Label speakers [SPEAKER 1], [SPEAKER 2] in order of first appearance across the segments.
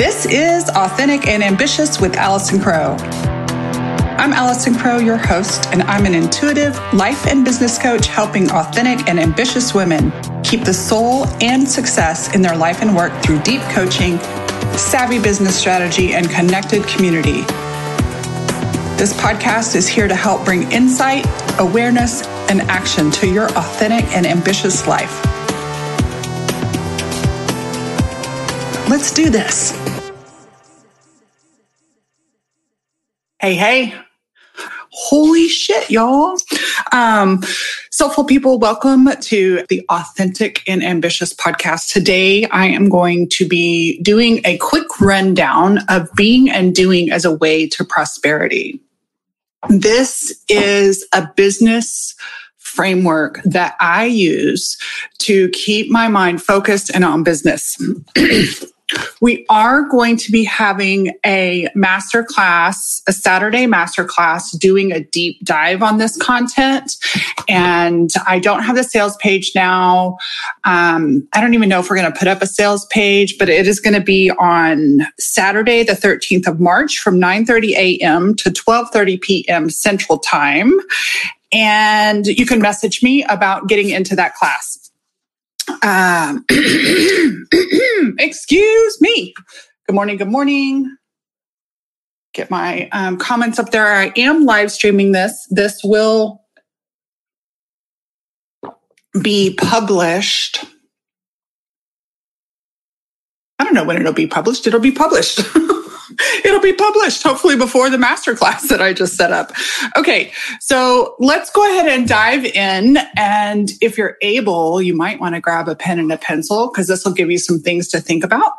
[SPEAKER 1] This is Authentic and Ambitious with Allison Crow. I'm Allison Crow, your host, and I'm an intuitive life and business coach helping authentic and ambitious women keep the soul and success in their life and work through deep coaching, savvy business strategy, and connected community. This podcast is here to help bring insight, awareness, and action to your authentic and ambitious life. Let's do this. Hey, hey. Holy shit, y'all. Um, soulful people, welcome to the Authentic and Ambitious podcast. Today, I am going to be doing a quick rundown of being and doing as a way to prosperity. This is a business framework that I use to keep my mind focused and on business. We are going to be having a master class, a Saturday master class, doing a deep dive on this content. And I don't have the sales page now. Um, I don't even know if we're going to put up a sales page, but it is going to be on Saturday, the 13th of March from 9:30 a.m. to 12:30 p.m. Central Time. And you can message me about getting into that class. Um, excuse me. Good morning. Good morning. Get my um, comments up there. I am live streaming this. This will be published. I don't know when it'll be published. It'll be published. it'll be published hopefully before the masterclass that I just set up. Okay, so let's go ahead and dive in. And if you're able, you might want to grab a pen and a pencil because this will give you some things to think about.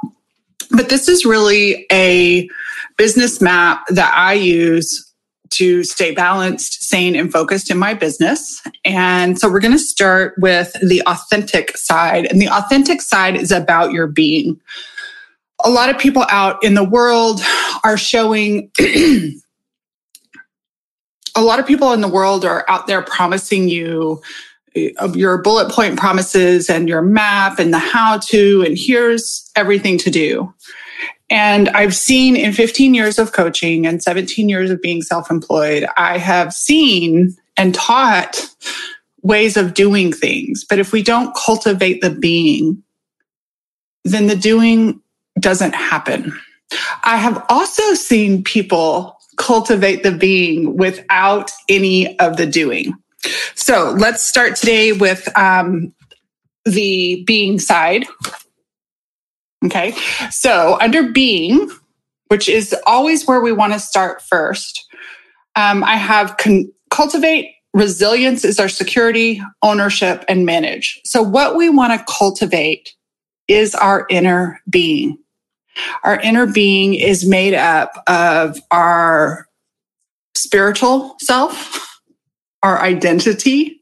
[SPEAKER 1] But this is really a business map that I use to stay balanced, sane, and focused in my business. And so we're going to start with the authentic side. And the authentic side is about your being a lot of people out in the world are showing a lot of people in the world are out there promising you uh, your bullet point promises and your map and the how to and here's everything to do. And i've seen in 15 years of coaching and 17 years of being self-employed i have seen and taught ways of doing things. But if we don't cultivate the being then the doing doesn't happen. I have also seen people cultivate the being without any of the doing. So let's start today with um, the being side. Okay. So under being, which is always where we want to start first, um, I have con- cultivate resilience is our security, ownership, and manage. So what we want to cultivate is our inner being. Our inner being is made up of our spiritual self, our identity,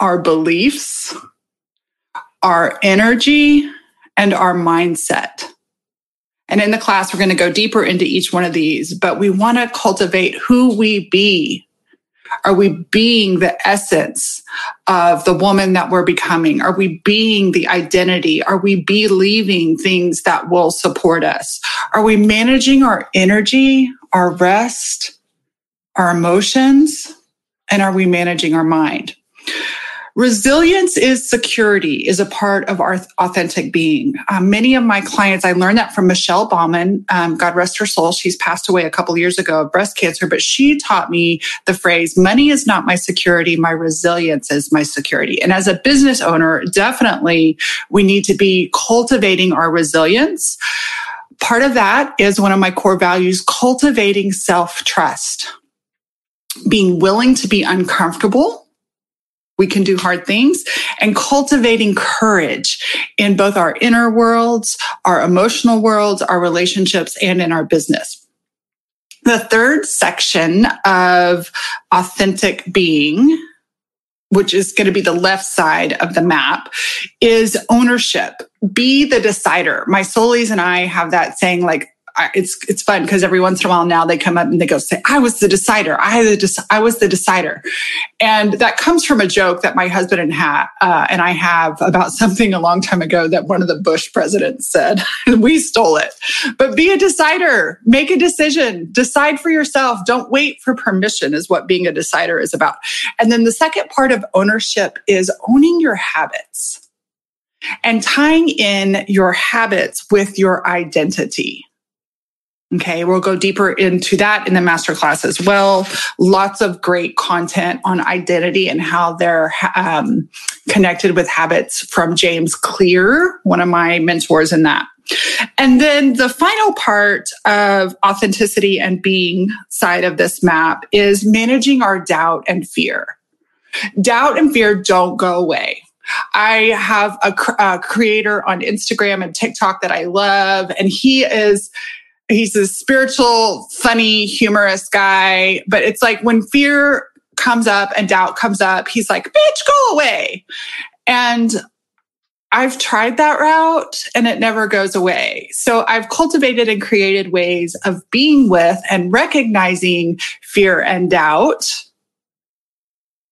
[SPEAKER 1] our beliefs, our energy, and our mindset. And in the class, we're going to go deeper into each one of these, but we want to cultivate who we be are we being the essence of the woman that we're becoming? Are we being the identity? Are we believing things that will support us? Are we managing our energy, our rest, our emotions? And are we managing our mind? Resilience is security, is a part of our authentic being. Um, many of my clients, I learned that from Michelle Bauman. Um, God rest her soul. She's passed away a couple years ago of breast cancer, but she taught me the phrase, money is not my security. My resilience is my security. And as a business owner, definitely we need to be cultivating our resilience. Part of that is one of my core values, cultivating self trust, being willing to be uncomfortable we can do hard things and cultivating courage in both our inner worlds, our emotional worlds, our relationships, and in our business. The third section of authentic being, which is going to be the left side of the map, is ownership. Be the decider. My soulies and I have that saying like, I, it's it's fun because every once in a while now they come up and they go say, "I was the decider. I the I was the decider," and that comes from a joke that my husband and ha- uh, and I have about something a long time ago that one of the Bush presidents said. and we stole it, but be a decider. Make a decision. Decide for yourself. Don't wait for permission. Is what being a decider is about. And then the second part of ownership is owning your habits and tying in your habits with your identity. Okay, we'll go deeper into that in the masterclass as well. Lots of great content on identity and how they're um, connected with habits from James Clear, one of my mentors in that. And then the final part of authenticity and being side of this map is managing our doubt and fear. Doubt and fear don't go away. I have a, a creator on Instagram and TikTok that I love, and he is he's a spiritual, funny, humorous guy. But it's like when fear comes up and doubt comes up, he's like, bitch, go away. And I've tried that route and it never goes away. So I've cultivated and created ways of being with and recognizing fear and doubt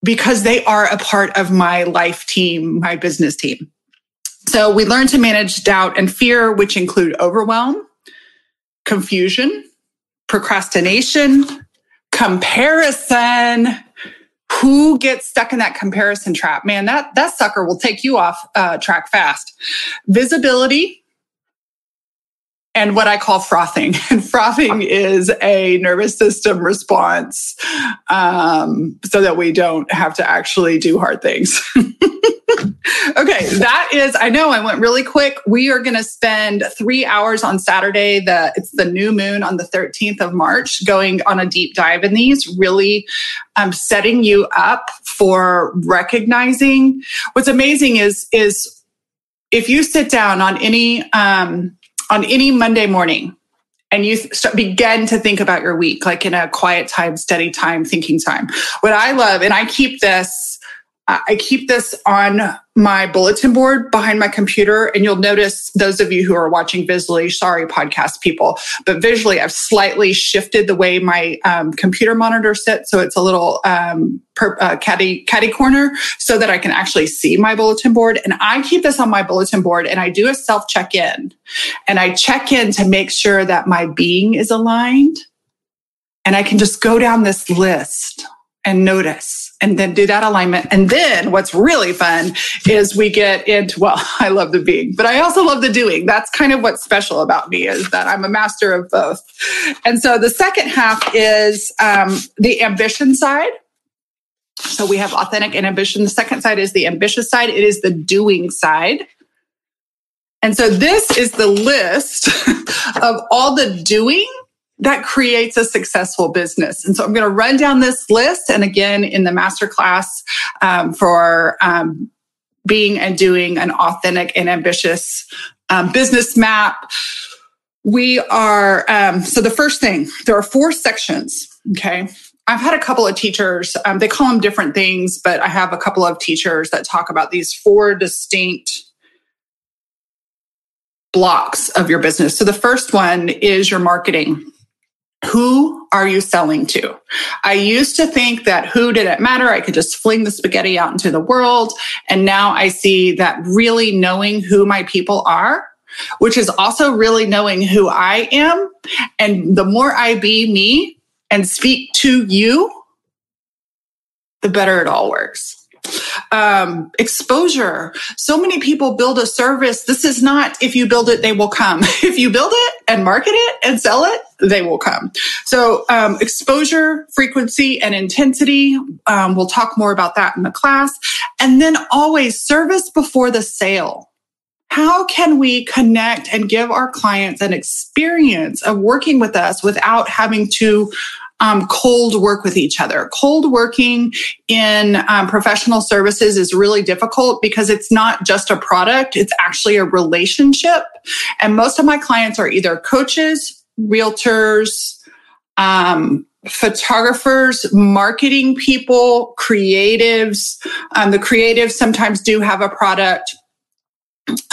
[SPEAKER 1] because they are a part of my life team, my business team. So we learn to manage doubt and fear, which include overwhelm, confusion, procrastination, comparison. Who gets stuck in that comparison trap? Man, that, that sucker will take you off uh, track fast. Visibility, and what I call frothing. And frothing is a nervous system response um, so that we don't have to actually do hard things. okay, that is, I know I went really quick. We are going to spend three hours on Saturday. The It's the new moon on the 13th of March, going on a deep dive in these, really um, setting you up for recognizing. What's amazing is, is if you sit down on any, um, on any Monday morning and you start, begin to think about your week, like in a quiet time, steady time, thinking time. What I love, and I keep this I keep this on my bulletin board behind my computer. And you'll notice those of you who are watching visually, sorry, podcast people, but visually, I've slightly shifted the way my um, computer monitor sits. So it's a little um, per, uh, corner so that I can actually see my bulletin board. And I keep this on my bulletin board and I do a self check in and I check in to make sure that my being is aligned. And I can just go down this list and notice and then do that alignment. And then what's really fun is we get into, well, I love the being, but I also love the doing. That's kind of what's special about me is that I'm a master of both. And so the second half is um, the ambition side. So we have authentic and ambition. The second side is the ambitious side. It is the doing side. And so this is the list of all the doing that creates a successful business. And so I'm going to run down this list. And again, in the masterclass um, for um, being and doing an authentic and ambitious um, business map, we are, um, so the first thing, there are four sections. Okay. I've had a couple of teachers, um, they call them different things, but I have a couple of teachers that talk about these four distinct blocks of your business. So the first one is your marketing who are you selling to? I used to think that who didn't matter. I could just fling the spaghetti out into the world. And now I see that really knowing who my people are, which is also really knowing who I am. And the more I be me and speak to you, the better it all works um, exposure. So many people build a service. This is not if you build it, they will come. if you build it and market it and sell it, they will come. So um, exposure, frequency, and intensity. Um, we'll talk more about that in the class. And then always service before the sale. How can we connect and give our clients an experience of working with us without having to um, cold work with each other. Cold working in um, professional services is really difficult because it's not just a product, it's actually a relationship. And most of my clients are either coaches, realtors, um, photographers, marketing people, creatives. Um, the creatives sometimes do have a product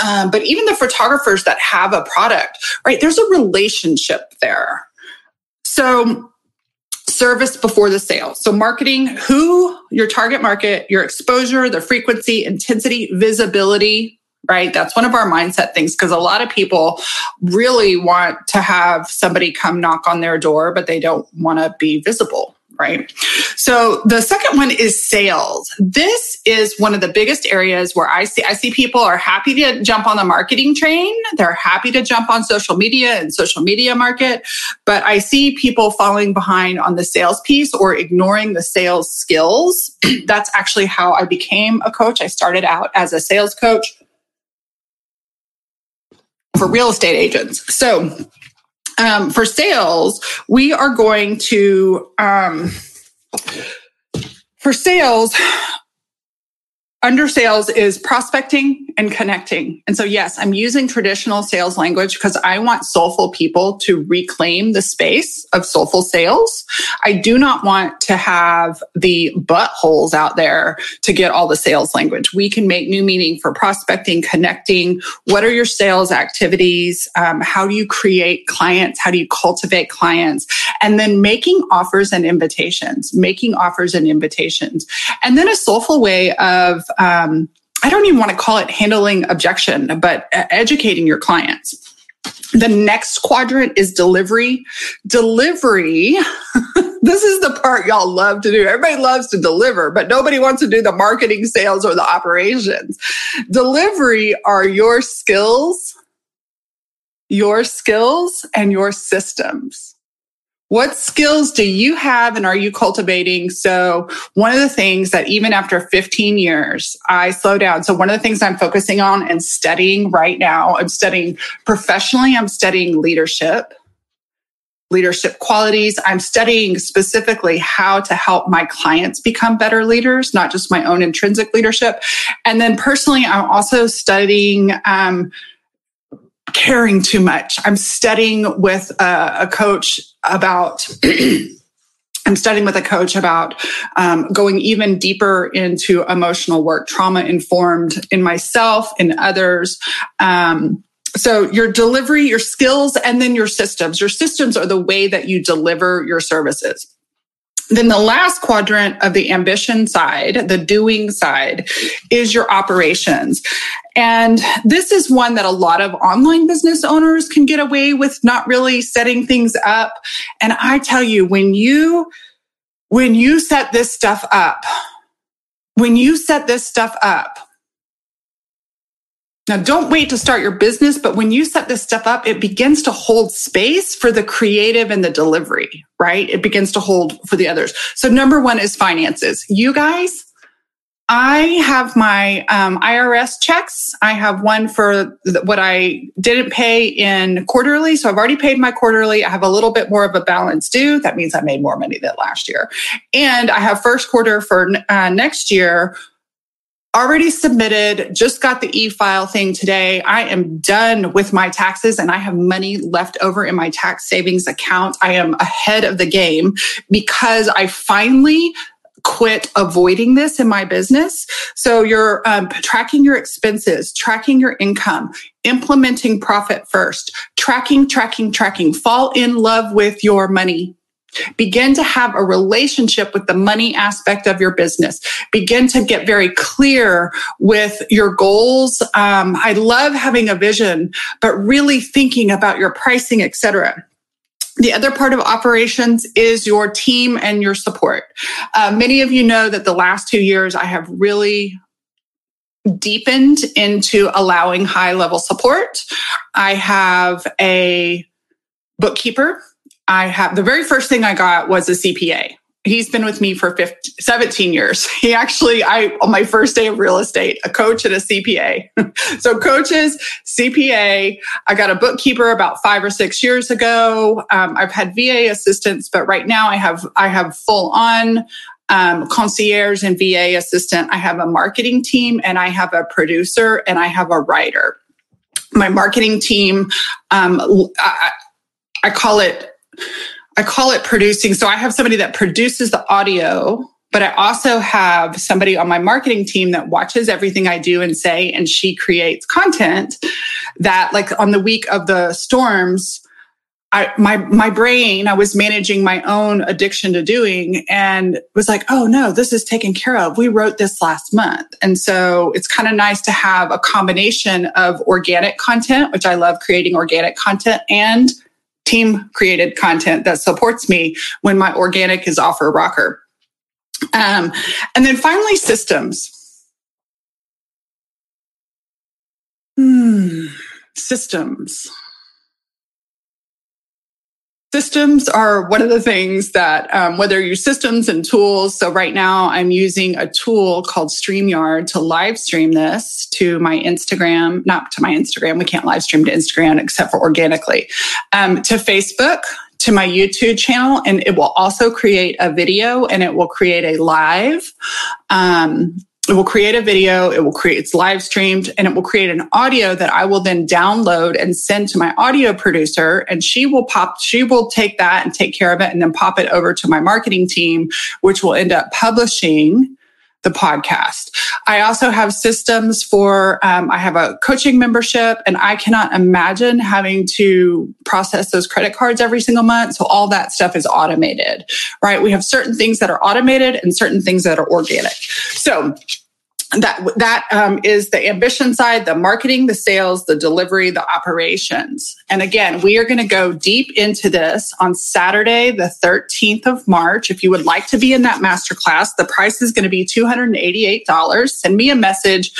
[SPEAKER 1] Um, but even the photographers that have a product, right? There's a relationship there. So service before the sale. So marketing, who your target market, your exposure, the frequency, intensity, visibility, right? That's one of our mindset things because a lot of people really want to have somebody come knock on their door, but they don't want to be visible right? So the second one is sales. This is one of the biggest areas where I see I see people are happy to jump on the marketing train. They're happy to jump on social media and social media market, but I see people falling behind on the sales piece or ignoring the sales skills. That's actually how I became a coach. I started out as a sales coach for real estate agents. So um, for sales, we are going to, um, for sales, under sales is prospecting and connecting. And so, yes, I'm using traditional sales language because I want soulful people to reclaim the space of soulful sales. I do not want to have the buttholes out there to get all the sales language. We can make new meaning for prospecting, connecting. What are your sales activities? Um, how do you create clients? How do you cultivate clients? And then making offers and invitations, making offers and invitations. And then a soulful way of um, I don't even want to call it handling objection, but educating your clients. The next quadrant is delivery. Delivery, this is the part y'all love to do. Everybody loves to deliver, but nobody wants to do the marketing, sales, or the operations. Delivery are your skills, your skills, and your systems. What skills do you have and are you cultivating? So one of the things that even after 15 years, I slow down. So one of the things I'm focusing on and studying right now, I'm studying professionally, I'm studying leadership, leadership qualities. I'm studying specifically how to help my clients become better leaders, not just my own intrinsic leadership. And then personally, I'm also studying, um, caring too much. I'm studying with a, a coach about. I'm studying with a coach about um, going even deeper into emotional work, trauma informed in myself, in others. Um, so your delivery, your skills, and then your systems. Your systems are the way that you deliver your services. Then the last quadrant of the ambition side, the doing side, is your operations. And this is one that a lot of online business owners can get away with not really setting things up. And I tell you, when you, when you set this stuff up, when you set this stuff up, now, don't wait to start your business, but when you set this stuff up, it begins to hold space for the creative and the delivery, right? It begins to hold for the others. So, number one is finances. You guys, I have my um, IRS checks. I have one for what I didn't pay in quarterly. So I've already paid my quarterly. I have a little bit more of a balance due. That means I made more money than last year. And I have first quarter for uh, next year already submitted, just got the e-file thing today. I am done with my taxes and I have money left over in my tax savings account. I am ahead of the game because I finally quit avoiding this in my business. So you're um, tracking your expenses, tracking your income, implementing profit first, tracking, tracking, tracking. Fall in love with your money Begin to have a relationship with the money aspect of your business. Begin to get very clear with your goals. Um, I love having a vision, but really thinking about your pricing, etc. The other part of operations is your team and your support. Uh, many of you know that the last two years I have really deepened into allowing high level support. I have a bookkeeper I have the very first thing I got was a CPA. He's been with me for 15, 17 years. He actually, I, on my first day of real estate, a coach and a CPA. so coaches, CPA. I got a bookkeeper about five or six years ago. Um, I've had VA assistants, but right now I have, I have full on um, concierge and VA assistant. I have a marketing team and I have a producer and I have a writer. My marketing team, um, I, I call it I call it producing. So I have somebody that produces the audio, But I also have somebody on my marketing team that watches everything I do and say, and she creates content that, like on the week of the storms, I, my my brain, I was managing my own addiction to doing, and was like, "Oh no, this is taken care of. We wrote this last month." And so it's kind of nice to have a combination of organic content, which I love creating organic content, and team created content that supports me when my organic is off her rocker. Um, and then finally, systems. Hmm, systems Systems are one of the things that, um, whether you systems and tools. So right now I'm using a tool called StreamYard to live stream this to my Instagram, not to my Instagram. We can't live stream to Instagram except for organically, um, to Facebook, to my YouTube channel, and it will also create a video and it will create a live. Um, it will create a video, it will create, it's live streamed, and it will create an audio that I will then download and send to my audio producer. And she will pop, she will take that and take care of it and then pop it over to my marketing team, which will end up publishing the podcast. I also have systems for, um, I have a coaching membership and I cannot imagine having to process those credit cards every single month. So all that stuff is automated, right? We have certain things that are automated and certain things that are organic. So that that um, is the ambition side the marketing the sales the delivery the operations. And again we are going to go deep into this on saturday the 13th of march. If you would like to be in that masterclass the price is going to be $288 send me a message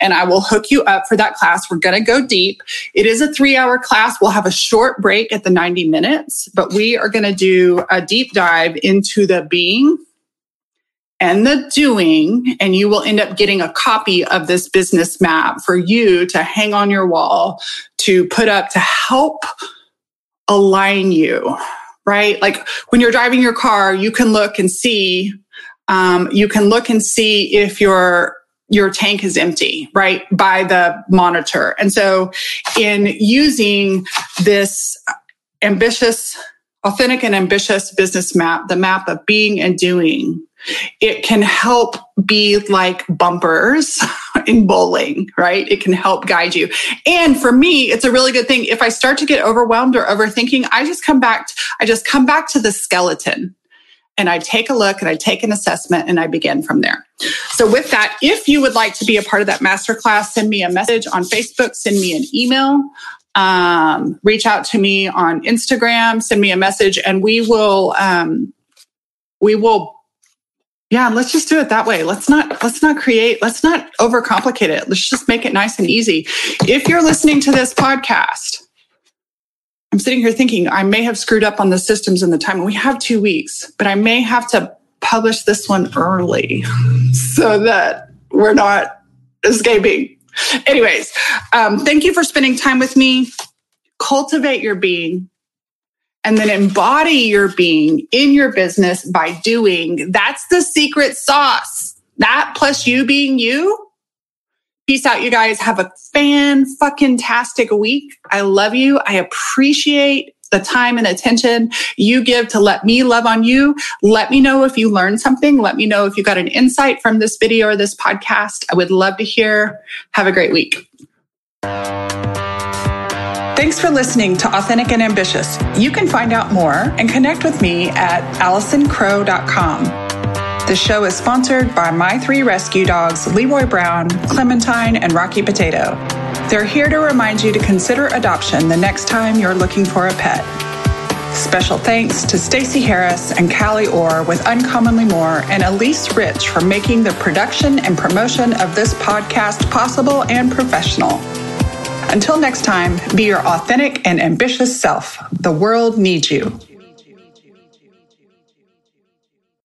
[SPEAKER 1] and i will hook you up for that class. We're going to go deep. It is a three hour class. We'll have a short break at the 90 minutes but we are going to do a deep dive into the being and the doing, and you will end up getting a copy of this business map for you to hang on your wall, to put up to help align you, right? Like when you're driving your car, you can look and see, um, you can look and see if your your tank is empty, right? By the monitor. And so in using this ambitious, authentic and ambitious business map, the map of being and doing, it can help be like bumpers in bowling, right? It can help guide you. And for me, it's a really good thing. If I start to get overwhelmed or overthinking, I just come back, to, I just come back to the skeleton and I take a look and I take an assessment and I begin from there. So with that, if you would like to be a part of that masterclass, send me a message on Facebook, send me an email. Um, reach out to me on Instagram, send me a message, and we will um, we will yeah, let's just do it that way. Let's not let's not create, let's not overcomplicate it. Let's just make it nice and easy. If you're listening to this podcast, I'm sitting here thinking I may have screwed up on the systems and the time. We have 2 weeks, but I may have to publish this one early so that we're not escaping. Anyways, um, thank you for spending time with me. Cultivate your being and then embody your being in your business by doing. That's the secret sauce. That plus you being you. Peace out, you guys. Have a fan fucking tastic week. I love you. I appreciate the time and attention you give to let me love on you. Let me know if you learned something. Let me know if you got an insight from this video or this podcast. I would love to hear. Have a great week. Thanks for listening to Authentic and Ambitious. You can find out more and connect with me at AllisonCrow.com. The show is sponsored by my three rescue dogs, Leroy Brown, Clementine, and Rocky Potato. They're here to remind you to consider adoption the next time you're looking for a pet. Special thanks to Stacey Harris and Callie Orr with Uncommonly More and Elise Rich for making the production and promotion of this podcast possible and professional. Until next time, be your authentic and ambitious self. The world needs you.